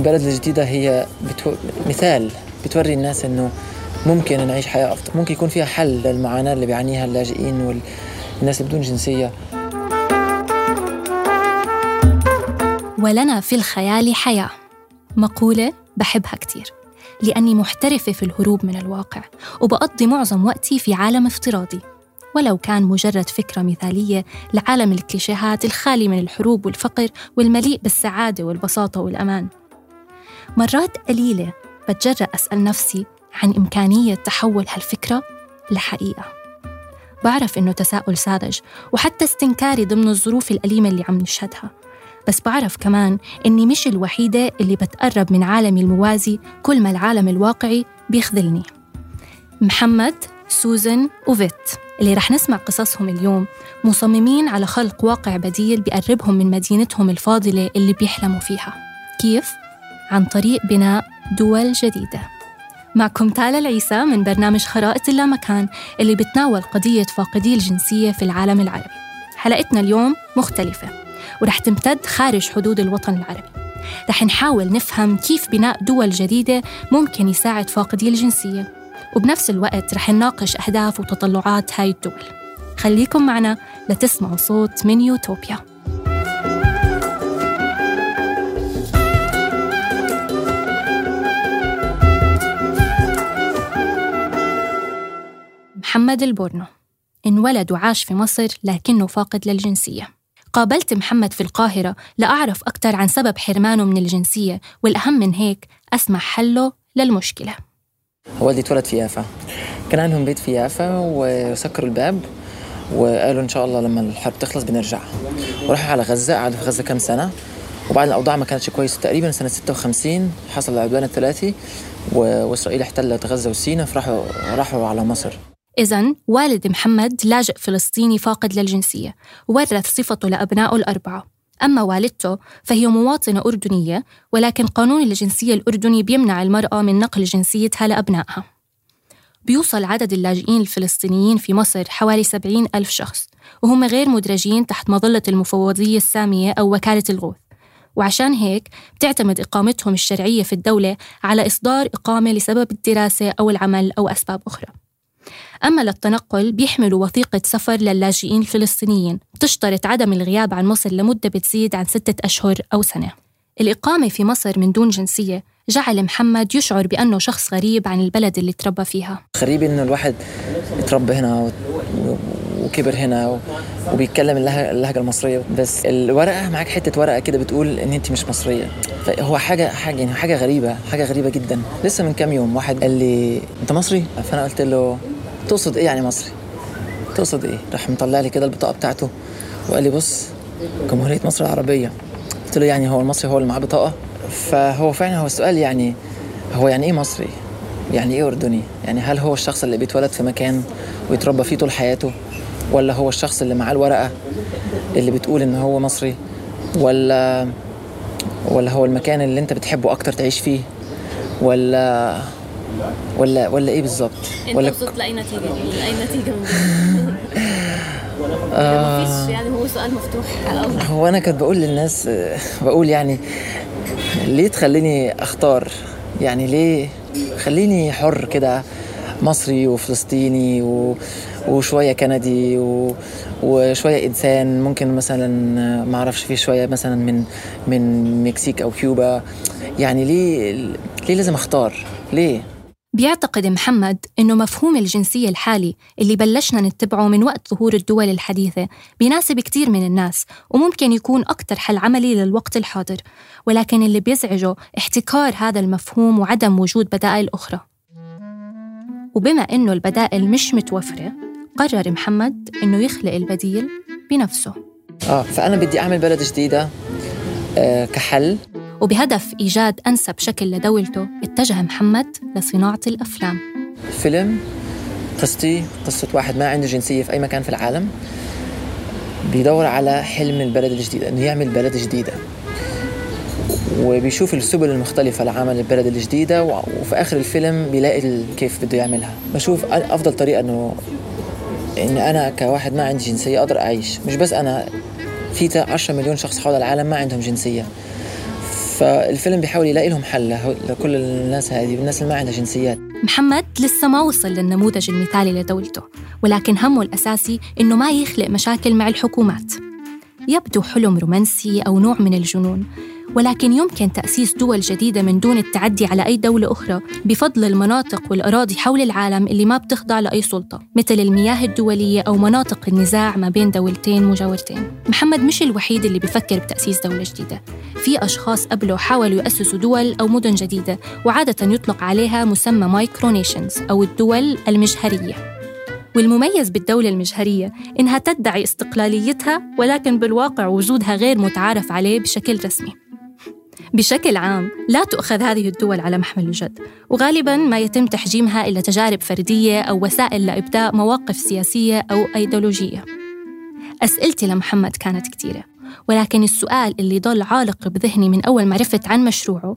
البلد الجديدة هي بتو... مثال بتوري الناس إنه ممكن نعيش حياة أفضل. ممكن يكون فيها حل للمعاناة اللي بيعانيها اللاجئين والناس بدون جنسية. ولنا في الخيال حياة. مقولة بحبها كتير. لأني محترفة في الهروب من الواقع وبقضي معظم وقتي في عالم افتراضي. ولو كان مجرد فكرة مثالية لعالم الكليشيهات الخالي من الحروب والفقر والمليء بالسعادة والبساطة والأمان. مرات قليلة بتجرأ أسأل نفسي عن إمكانية تحول هالفكرة لحقيقة. بعرف إنه تساؤل ساذج وحتى استنكاري ضمن الظروف الأليمة اللي عم نشهدها. بس بعرف كمان إني مش الوحيدة اللي بتقرب من عالمي الموازي كل ما العالم الواقعي بيخذلني. محمد سوزن وفيت اللي رح نسمع قصصهم اليوم مصممين على خلق واقع بديل بيقربهم من مدينتهم الفاضلة اللي بيحلموا فيها. كيف؟ عن طريق بناء دول جديدة. معكم تالا العيسى من برنامج خرائط اللامكان اللي بتناول قضية فاقدي الجنسية في العالم العربي. حلقتنا اليوم مختلفة ورح تمتد خارج حدود الوطن العربي. رح نحاول نفهم كيف بناء دول جديدة ممكن يساعد فاقدي الجنسية وبنفس الوقت رح نناقش أهداف وتطلعات هاي الدول. خليكم معنا لتسمعوا صوت من يوتوبيا. محمد البورنو انولد وعاش في مصر لكنه فاقد للجنسية. قابلت محمد في القاهرة لأعرف أكثر عن سبب حرمانه من الجنسية والأهم من هيك أسمع حله للمشكلة. والدي اتولد في يافا. كان عندهم بيت في يافا وسكروا الباب وقالوا إن شاء الله لما الحرب تخلص بنرجع. وراحوا على غزة قعدوا في غزة كم سنة. وبعد الأوضاع ما كانتش كويسة تقريبا سنة 56 حصل العدوان الثلاثي وإسرائيل احتلت غزة وسيناء فراحوا راحوا على مصر. إذا والد محمد لاجئ فلسطيني فاقد للجنسية ورث صفته لأبنائه الأربعة. أما والدته فهي مواطنة أردنية ولكن قانون الجنسية الأردني بيمنع المرأة من نقل جنسيتها لأبنائها. بيوصل عدد اللاجئين الفلسطينيين في مصر حوالي 70 ألف شخص وهم غير مدرجين تحت مظلة المفوضية السامية أو وكالة الغوث. وعشان هيك بتعتمد إقامتهم الشرعية في الدولة على إصدار إقامة لسبب الدراسة أو العمل أو أسباب أخرى. أما للتنقل بيحملوا وثيقة سفر للاجئين الفلسطينيين. بتشترط عدم الغياب عن مصر لمدة بتزيد عن ستة أشهر أو سنة. الإقامة في مصر من دون جنسية جعل محمد يشعر بأنه شخص غريب عن البلد اللي تربى فيها. غريب إنه الواحد يتربى هنا وكبر هنا وبيتكلم اللهجة المصرية. بس الورقة معاك حتة ورقة كده بتقول إن أنت مش مصرية. فهو حاجة حاجة يعني حاجة غريبة حاجة غريبة جدا. لسه من كام يوم واحد قال لي أنت مصري؟ فأنا قلت له تقصد إيه يعني مصري؟ تقصد إيه؟ راح مطلع لي كده البطاقة بتاعته وقال لي بص جمهورية مصر العربية. قلت له يعني هو المصري هو اللي معاه بطاقة؟ فهو فعلا هو السؤال يعني هو يعني إيه مصري؟ يعني إيه أردني؟ يعني هل هو الشخص اللي بيتولد في مكان ويتربى فيه طول حياته؟ ولا هو الشخص اللي معاه الورقة اللي بتقول إن هو مصري؟ ولا ولا هو المكان اللي أنت بتحبه أكتر تعيش فيه؟ ولا ولا ولا إيه بالظبط؟ ولا وصلت لأي نتيجة؟ لأي نتيجة؟ من آه ما فيش يعني هو سؤال مفتوح هو أنا كنت بقول للناس بقول يعني ليه تخليني أختار؟ يعني ليه خليني حر كده مصري وفلسطيني و... وشوية كندي و... وشوية إنسان. ممكن مثلا ما أعرفش فيه شوية مثلا من من مكسيك أو كيوبا. يعني ليه ليه لازم أختار؟ ليه؟ بيعتقد محمد إنه مفهوم الجنسية الحالي اللي بلشنا نتبعه من وقت ظهور الدول الحديثة بيناسب كتير من الناس وممكن يكون أكتر حل عملي للوقت الحاضر ولكن اللي بيزعجه احتكار هذا المفهوم وعدم وجود بدائل أخرى. وبما إنه البدائل مش متوفرة قرر محمد إنه يخلق البديل بنفسه. آه فأنا بدي أعمل بلد جديدة آه كحل. وبهدف إيجاد أنسب شكل لدولته اتجه محمد لصناعة الأفلام. فيلم قصتي قصة واحد ما عنده جنسية في أي مكان في العالم بيدور على حلم البلد الجديدة إنه يعمل بلد جديدة. وبيشوف السبل المختلفة لعمل البلد الجديدة وفي آخر الفيلم بيلاقي كيف بده يعملها. بشوف أفضل طريقة إنه إن أنا كواحد ما عندي جنسية أقدر أعيش. مش بس أنا في 10 مليون شخص حول العالم ما عندهم جنسية. فالفيلم بيحاول يلاقي لهم حل لكل الناس هذه والناس اللي ما عندها جنسيات. محمد لسه ما وصل للنموذج المثالي لدولته ولكن همه الأساسي إنه ما يخلق مشاكل مع الحكومات. يبدو حلم رومانسي أو نوع من الجنون ولكن يمكن تأسيس دول جديدة من دون التعدي على أي دولة أخرى بفضل المناطق والأراضي حول العالم اللي ما بتخضع لأي سلطة مثل المياه الدولية أو مناطق النزاع ما بين دولتين مجاورتين. محمد مش الوحيد اللي بفكر بتأسيس دولة جديدة. في أشخاص قبله حاولوا يأسسوا دول أو مدن جديدة وعادة يطلق عليها مسمى مايكرونيشنز أو الدول المجهرية. والمميز بالدولة المجهرية إنها تدعي استقلاليتها ولكن بالواقع وجودها غير متعارف عليه بشكل رسمي. بشكل عام لا تؤخذ هذه الدول على محمل الجد وغالبا ما يتم تحجيمها إلى تجارب فردية أو وسائل لإبداء مواقف سياسية أو أيديولوجية. أسئلتي لمحمد كانت كثيرة ولكن السؤال اللي ضل عالق بذهني من أول ما عرفت عن مشروعه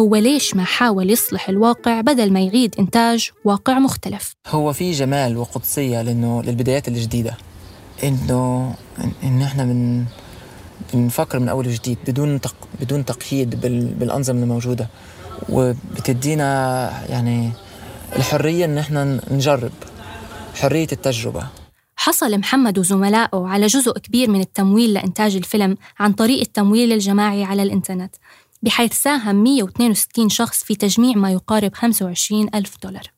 هو ليش ما حاول يصلح الواقع بدل ما يعيد إنتاج واقع مختلف؟ هو في جمال وقدسية لأنه للبدايات الجديدة إنه إن إحنا من بنفكر من أول وجديد بدون تق... بدون تقييد بال... بالأنظمة الموجودة. وبتدينا يعني الحرية إن إحنا نجرب حرية التجربة. حصل محمد وزملائه على جزء كبير من التمويل لإنتاج الفيلم عن طريق التمويل الجماعي على الإنترنت بحيث ساهم 162 شخص في تجميع ما يقارب 25 ألف دولار.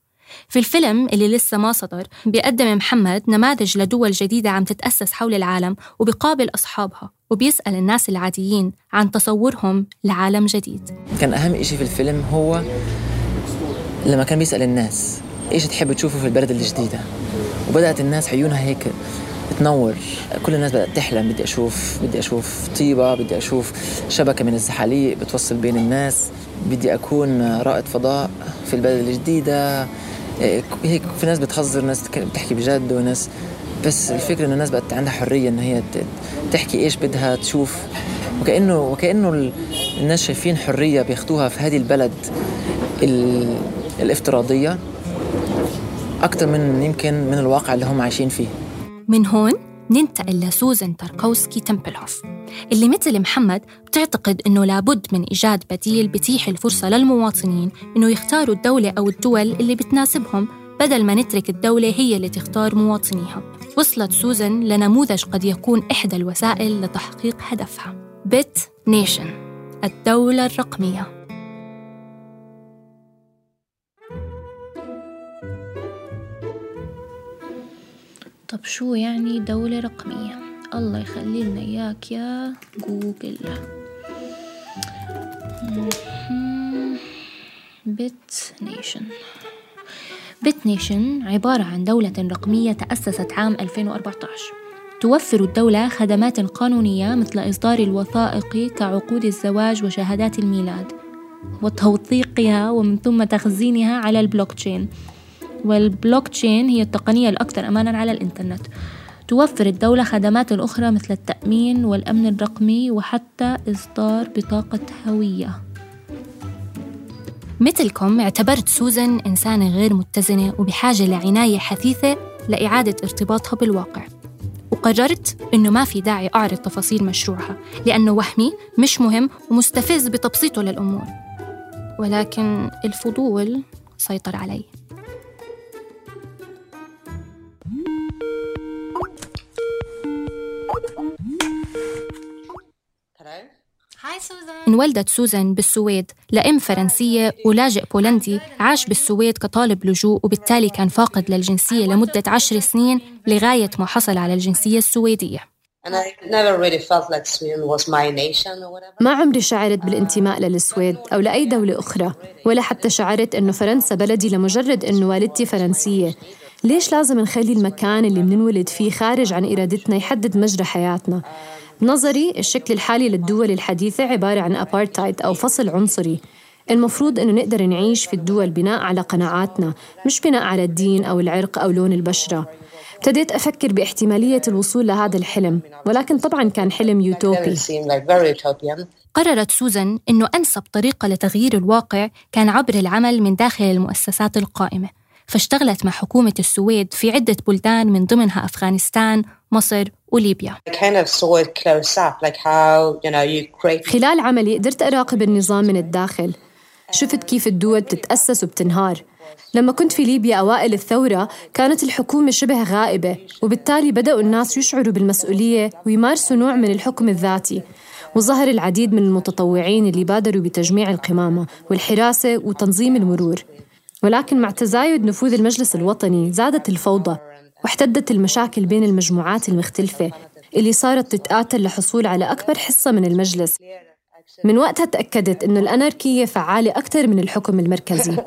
في الفيلم اللي لسه ما صدر بيقدم محمد نماذج لدول جديدة عم تتأسس حول العالم وبيقابل أصحابها. وبيسأل الناس العاديين عن تصورهم لعالم جديد. كان أهم إشي في الفيلم هو لما كان بيسأل الناس إيش تحب تشوفه في البلد الجديدة؟ وبدأت الناس عيونها هيك تنور. كل الناس بدأت تحلم بدي أشوف بدي أشوف طيبة بدي أشوف شبكة من الزحاليق بتوصل بين الناس بدي أكون رائد فضاء في البلد الجديدة. هيك في ناس بتهزر ناس بتحكي بجد وناس بس الفكرة إن الناس بقت عندها حرية إن هي تحكي إيش بدها تشوف. وكأنه وكأنه الناس شايفين حرية بياخدوها في هذه البلد الافتراضية أكثر من يمكن من الواقع اللي هم عايشين فيه. من هون ننتقل لسوزان تاركوسكي تمبلهوف اللي مثل محمد بتعتقد إنه لابد من إيجاد بديل بتيح الفرصة للمواطنين إنه يختاروا الدولة أو الدول اللي بتناسبهم بدل ما نترك الدولة هي اللي تختار مواطنيها. وصلت سوزان لنموذج قد يكون إحدى الوسائل لتحقيق هدفها. Bitnation الدولة الرقمية. طب شو يعني دولة رقمية؟ الله يخلي لنا إياك يا جوجل. Bitnation. Bitnation عبارة عن دولة رقمية تأسست عام 2014 توفر الدولة خدمات قانونية مثل إصدار الوثائق كعقود الزواج وشهادات الميلاد وتوثيقها ومن ثم تخزينها على ال blockchain وال blockchain هي التقنية الأكثر أمانا على الإنترنت. توفر الدولة خدمات أخرى مثل التأمين والأمن الرقمي وحتى إصدار بطاقة هوية. مثلكم اعتبرت سوزن إنسانة غير متزنة وبحاجة لعناية حثيثة لإعادة ارتباطها بالواقع. وقررت إنه ما في داعي أعرض تفاصيل مشروعها لأنه وهمي مش مهم ومستفز بتبسيطه للأمور. ولكن الفضول سيطر علي. انولدت سوزان بالسويد لأم فرنسية ولاجئ بولندي عاش بالسويد كطالب لجوء وبالتالي كان فاقد للجنسية لمدة عشر سنين لغاية ما حصل على الجنسية السويدية. ما عمري شعرت بالانتماء للسويد أو لأي دولة أخرى ولا حتى شعرت أنه فرنسا بلدي لمجرد أنه والدتي فرنسية. ليش لازم نخلي المكان اللي منولد فيه خارج عن إرادتنا يحدد مجرى حياتنا؟ بنظري الشكل الحالي للدول الحديثة عبارة عن أبارتايد أو فصل عنصري. المفروض أنه نقدر نعيش في الدول بناء على قناعاتنا مش بناء على الدين أو العرق أو لون البشرة. ابتديت أفكر باحتمالية الوصول لهذا الحلم ولكن طبعا كان حلم يوتوبي. قررت سوزان أنه أنسب طريقة لتغيير الواقع كان عبر العمل من داخل المؤسسات القائمة. فاشتغلت مع حكومة السويد في عدة بلدان من ضمنها أفغانستان، مصر وليبيا. خلال عملي قدرت أراقب النظام من الداخل. شفت كيف الدول بتتأسس وبتنهار. لما كنت في ليبيا أوائل الثورة كانت الحكومة شبه غائبة وبالتالي بدأوا الناس يشعروا بالمسؤولية ويمارسوا نوع من الحكم الذاتي. وظهر العديد من المتطوعين اللي بادروا بتجميع القمامة والحراسة وتنظيم المرور. ولكن مع تزايد نفوذ المجلس الوطني زادت الفوضى واحتدت المشاكل بين المجموعات المختلفة اللي صارت تتآتر للحصول على أكبر حصة من المجلس. من وقتها تأكدت أنه الأناركية فعالة أكثر من الحكم المركزي.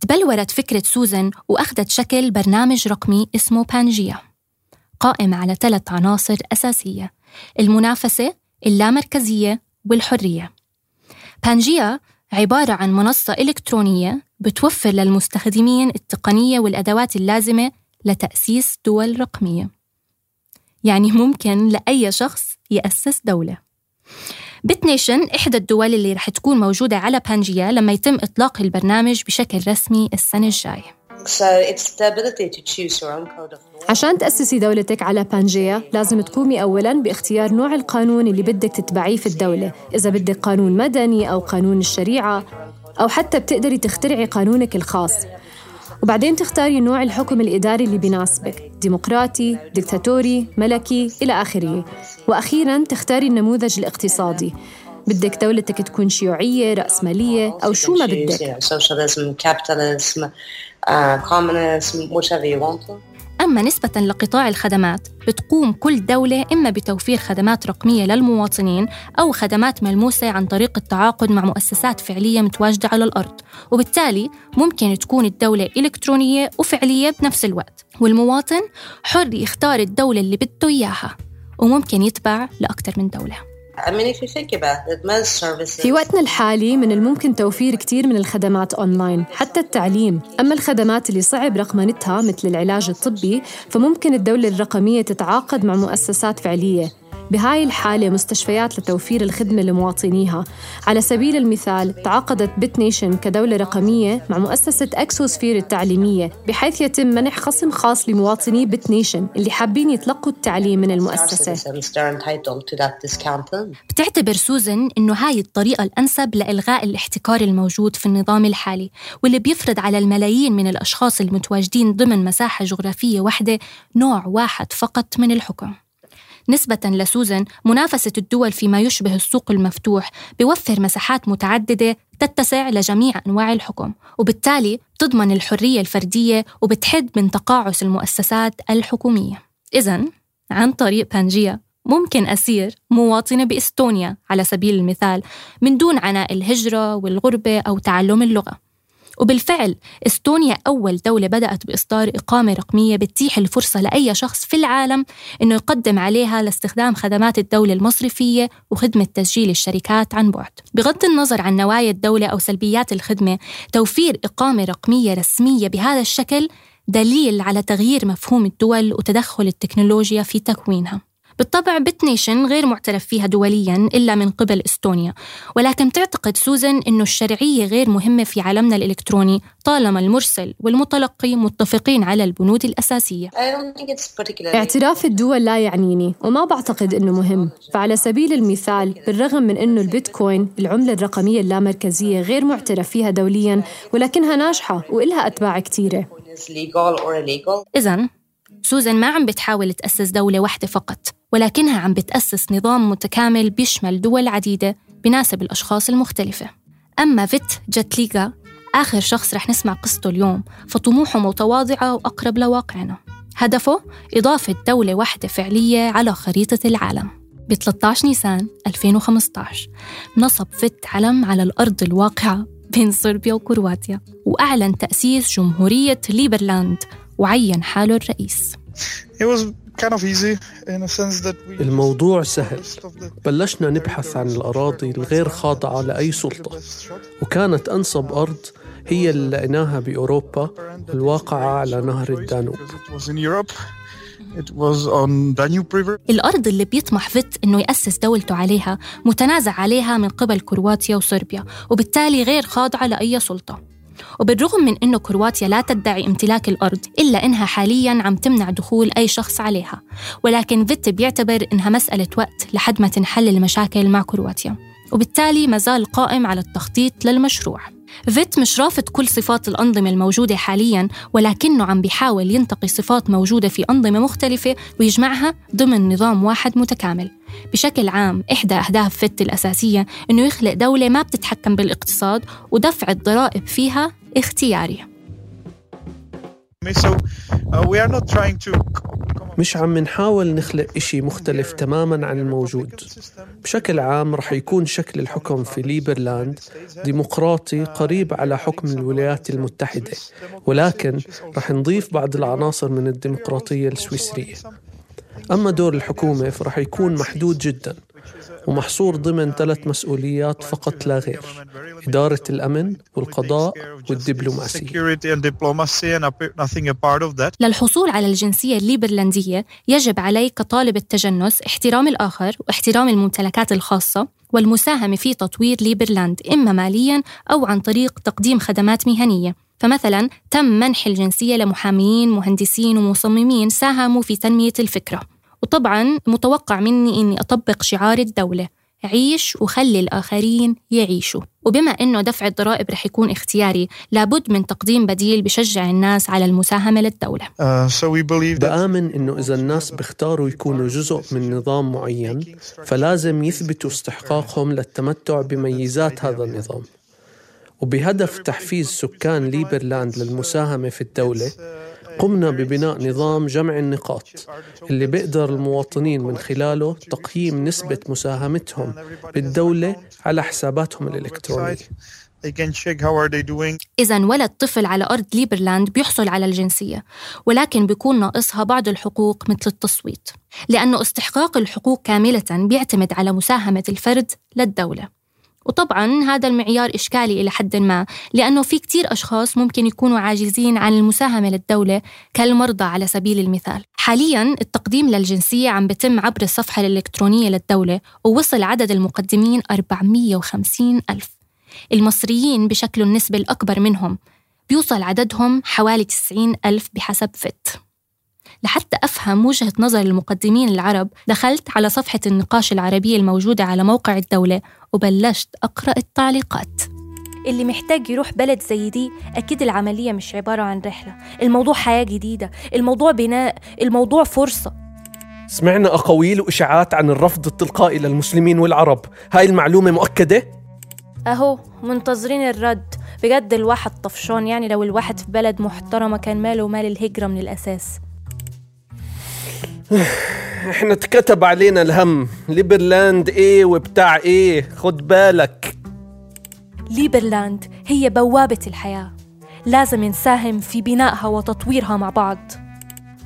تبلورت فكرة سوزن وأخذت شكل برنامج رقمي اسمه بانجيا قائم على ثلاث عناصر أساسية المنافسة، اللامركزية والحرية. بانجيا عبارة عن منصة إلكترونية بتوفر للمستخدمين التقنية والأدوات اللازمة لتأسيس دول رقمية. يعني ممكن لأي شخص يأسس دولة. بتنيشن إحدى الدول اللي رح تكون موجودة على بانجيا لما يتم إطلاق البرنامج بشكل رسمي السنة الجاية. عشان تأسسي دولتك على بانجيا لازم تقومي أولاً باختيار نوع القانون اللي بدك تتبعيه في الدولة إذا بدك قانون مدني أو قانون الشريعة أو حتى بتقدري تخترعي قانونك الخاص. وبعدين تختاري نوع الحكم الإداري اللي بيناسبك ديمقراطي، ديكتاتوري، ملكي إلى آخره. وأخيراً تختاري النموذج الاقتصادي. بدك دولتك تكون شيوعية رأسمالية أو شو ما بدك. أما نسبة لقطاع الخدمات بتقوم كل دولة إما بتوفير خدمات رقمية للمواطنين أو خدمات ملموسة عن طريق التعاقد مع مؤسسات فعلية متواجدة على الأرض. وبالتالي ممكن تكون الدولة إلكترونية وفعلية بنفس الوقت. والمواطن حر يختار الدولة اللي بده إياها وممكن يتبع لأكثر من دولة. في وقتنا الحالي من الممكن توفير كثير من الخدمات أونلاين حتى التعليم. أما الخدمات اللي صعب رقمنتها مثل العلاج الطبي فممكن الدولة الرقمية تتعاقد مع مؤسسات فعلية. بهاي الحالة مستشفيات لتوفير الخدمة لمواطنيها على سبيل المثال تعاقدت Bitnation كدولة رقمية مع مؤسسة أكسوسفير التعليمية بحيث يتم منح خصم خاص لمواطني Bitnation اللي حابين يتلقوا التعليم من المؤسسة. بتعتبر سوزن إنه هاي الطريقة الأنسب لإلغاء الاحتكار الموجود في النظام الحالي واللي بيفرض على الملايين من الأشخاص المتواجدين ضمن مساحة جغرافية واحدة نوع واحد فقط من الحكم. نسبة لسوزن منافسة الدول فيما يشبه السوق المفتوح بيوفر مساحات متعددة تتسع لجميع أنواع الحكم وبالتالي بتضمن الحرية الفردية وبتحد من تقاعس المؤسسات الحكومية. إذا عن طريق بانجيا ممكن أسير مواطنة بإستونيا على سبيل المثال من دون عناء الهجرة والغربة أو تعلم اللغة. وبالفعل إستونيا أول دولة بدأت بإصدار إقامة رقمية بتتيح الفرصة لأي شخص في العالم إنه يقدم عليها لاستخدام خدمات الدولة المصرفية وخدمة تسجيل الشركات عن بعد. بغض النظر عن نوايا الدولة أو سلبيات الخدمة توفير إقامة رقمية رسمية بهذا الشكل دليل على تغيير مفهوم الدول وتدخل التكنولوجيا في تكوينها. بالطبع بتنيشن غير معترف فيها دوليا إلا من قبل إستونيا. ولكن تعتقد سوزن أنه الشرعية غير مهمة في عالمنا الإلكتروني طالما المرسل والمتلقي متفقين على البنود الأساسية. اعتراف الدول لا يعنيني وما بعتقد أنه مهم. فعلى سبيل المثال بالرغم من أنه البيتكوين العملة الرقمية اللامركزية غير معترف فيها دوليا ولكنها ناجحة وإلها أتباع كثيرة. إذا سوزان ما عم بتحاول تأسس دولة واحدة فقط ولكنها عم بتأسس نظام متكامل بيشمل دول عديدة بناسب الأشخاص المختلفة. أما فيت جاتليغا آخر شخص رح نسمع قصته اليوم فطموحه متواضعة وأقرب لواقعنا. هدفه إضافة دولة واحدة فعلية على خريطة العالم. ب 13 نيسان 2015 نصب فيت علم على الأرض الواقعة بين صربيا وكرواتيا وأعلن تأسيس جمهورية ليبرلاند وعين حاله الرئيس. الموضوع سهل. بلشنا نبحث عن الأراضي الغير خاضعة لأي سلطة. وكانت أنصب أرض هي اللي لقيناها بأوروبا الواقعة على نهر الدانوب. الأرض اللي بيطمح فيت إنه يأسس دولته عليها متنازع عليها من قبل كرواتيا وصربيا وبالتالي غير خاضعة لأي سلطة. وبالرغم من أنه كرواتيا لا تدعي امتلاك الأرض إلا أنها حالياً عم تمنع دخول أي شخص عليها ولكن فيت بيعتبر أنها مسألة وقت لحد ما تنحل المشاكل مع كرواتيا وبالتالي ما زال قائم على التخطيط للمشروع. فيت مش رافض كل صفات الأنظمة الموجودة حالياً ولكنه عم بيحاول ينتقي صفات موجودة في أنظمة مختلفة ويجمعها ضمن نظام واحد متكامل. بشكل عام إحدى أهداف فيت الأساسية إنه يخلق دولة ما بتتحكم بالإقتصاد ودفع الضرائب فيها اختياري. مش عم نحاول نخلق إشي مختلف تماما عن الموجود. بشكل عام رح يكون شكل الحكم في ليبرلاند ديمقراطي قريب على حكم الولايات المتحدة ولكن رح نضيف بعض العناصر من الديمقراطية السويسرية. أما دور الحكومة فرح يكون محدود جدا. ومحصور ضمن ثلاث مسؤوليات فقط لا غير إدارة الأمن والقضاء والدبلوماسية. للحصول على الجنسية الليبرلندية يجب عليك كطالب التجنس احترام الآخر واحترام الممتلكات الخاصة والمساهمة في تطوير ليبرلاند إما ماليا أو عن طريق تقديم خدمات مهنية. فمثلا تم منح الجنسية لمحاميين مهندسين ومصممين ساهموا في تنمية الفكرة. وطبعا متوقع مني إني أطبق شعار الدولة. عيش وخلي الآخرين يعيشوا. وبما أنه دفع الضرائب رح يكون اختياري لابد من تقديم بديل بشجع الناس على المساهمة للدولة. Uh, so بآمن أنه إذا الناس بيختاروا يكونوا جزء من نظام معين فلازم يثبتوا استحقاقهم للتمتع بميزات هذا النظام. وبهدف تحفيز سكان ليبرلاند للمساهمة في الدولة قمنا ببناء نظام جمع النقاط اللي بيقدر المواطنين من خلاله تقييم نسبة مساهمتهم بالدولة على حساباتهم الإلكترونية. إذا ولد طفل على أرض ليبرلاند بيحصل على الجنسية ولكن بيكون ناقصها بعض الحقوق مثل التصويت لأنه استحقاق الحقوق كاملة بيعتمد على مساهمة الفرد للدولة. وطبعا هذا المعيار إشكالي إلى حد ما لأنه في كتير أشخاص ممكن يكونوا عاجزين عن المساهمة للدولة كالمرضى على سبيل المثال. حاليا التقديم للجنسية عم بتم عبر الصفحة الإلكترونية للدولة ووصل عدد المقدمين 450 ألف. المصريين بشكل النسبة الأكبر منهم بيوصل عددهم حوالي 90 ألف بحسب فت. لحتى أفهم وجهة نظر المقدمين العرب دخلت على صفحة النقاش العربية الموجودة على موقع الدولة وبلشت أقرأ التعليقات. اللي محتاج يروح بلد زي دي أكيد العملية مش عبارة عن رحلة. الموضوع حياة جديدة الموضوع بناء الموضوع فرصة. سمعنا أقاويل وإشاعات عن الرفض التلقائي للمسلمين والعرب. هاي المعلومة مؤكدة؟ أهو منتظرين الرد. بجد الواحد طفشان يعني لو الواحد في بلد محترمة كان ماله مال الهجرة من الأساس. إحنا اتكتب علينا الهم. ليبرلاند إيه وبتاع إيه خد بالك. ليبرلاند هي بوابة الحياة. لازم نساهم في بنائها وتطويرها مع بعض.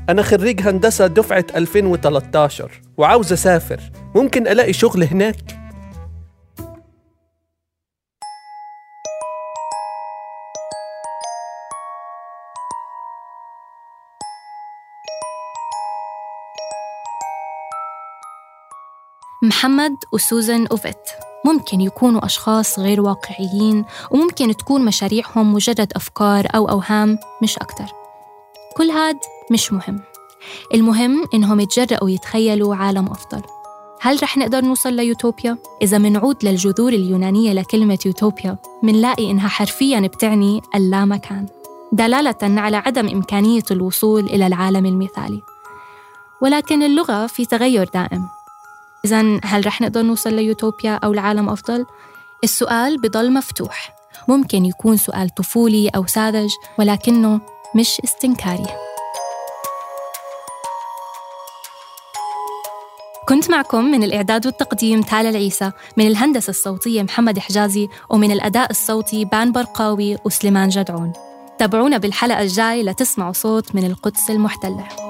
أنا خريج هندسة دفعة 2013 وعاوز أسافر. ممكن ألاقي شغل هناك؟ محمد وسوزان أوفيت. ممكن يكونوا أشخاص غير واقعيين وممكن تكون مشاريعهم مجرد أفكار أو أوهام مش أكتر. كل هاد مش مهم. المهم إنهم يتجرأوا يتخيلوا عالم أفضل. هل رح نقدر نوصل ليوتوبيا؟ إذا منعود للجذور اليونانية لكلمة يوتوبيا منلاقي إنها حرفياً بتعني اللامكان. دلالة على عدم إمكانية الوصول إلى العالم المثالي. ولكن اللغة في تغير دائم. إذا هل رح نقدر نوصل ليوتوبيا أو لعالم أفضل؟ السؤال بضل مفتوح. ممكن يكون سؤال طفولي أو ساذج ولكنه مش استنكاري. كنت معكم من الإعداد والتقديم تالا العيسى من الهندسة الصوتية محمد حجازي ومن الأداء الصوتي بان برقاوي وسليمان جدعون. تابعونا بالحلقة الجاي لتسمعوا صوت من القدس المحتلة.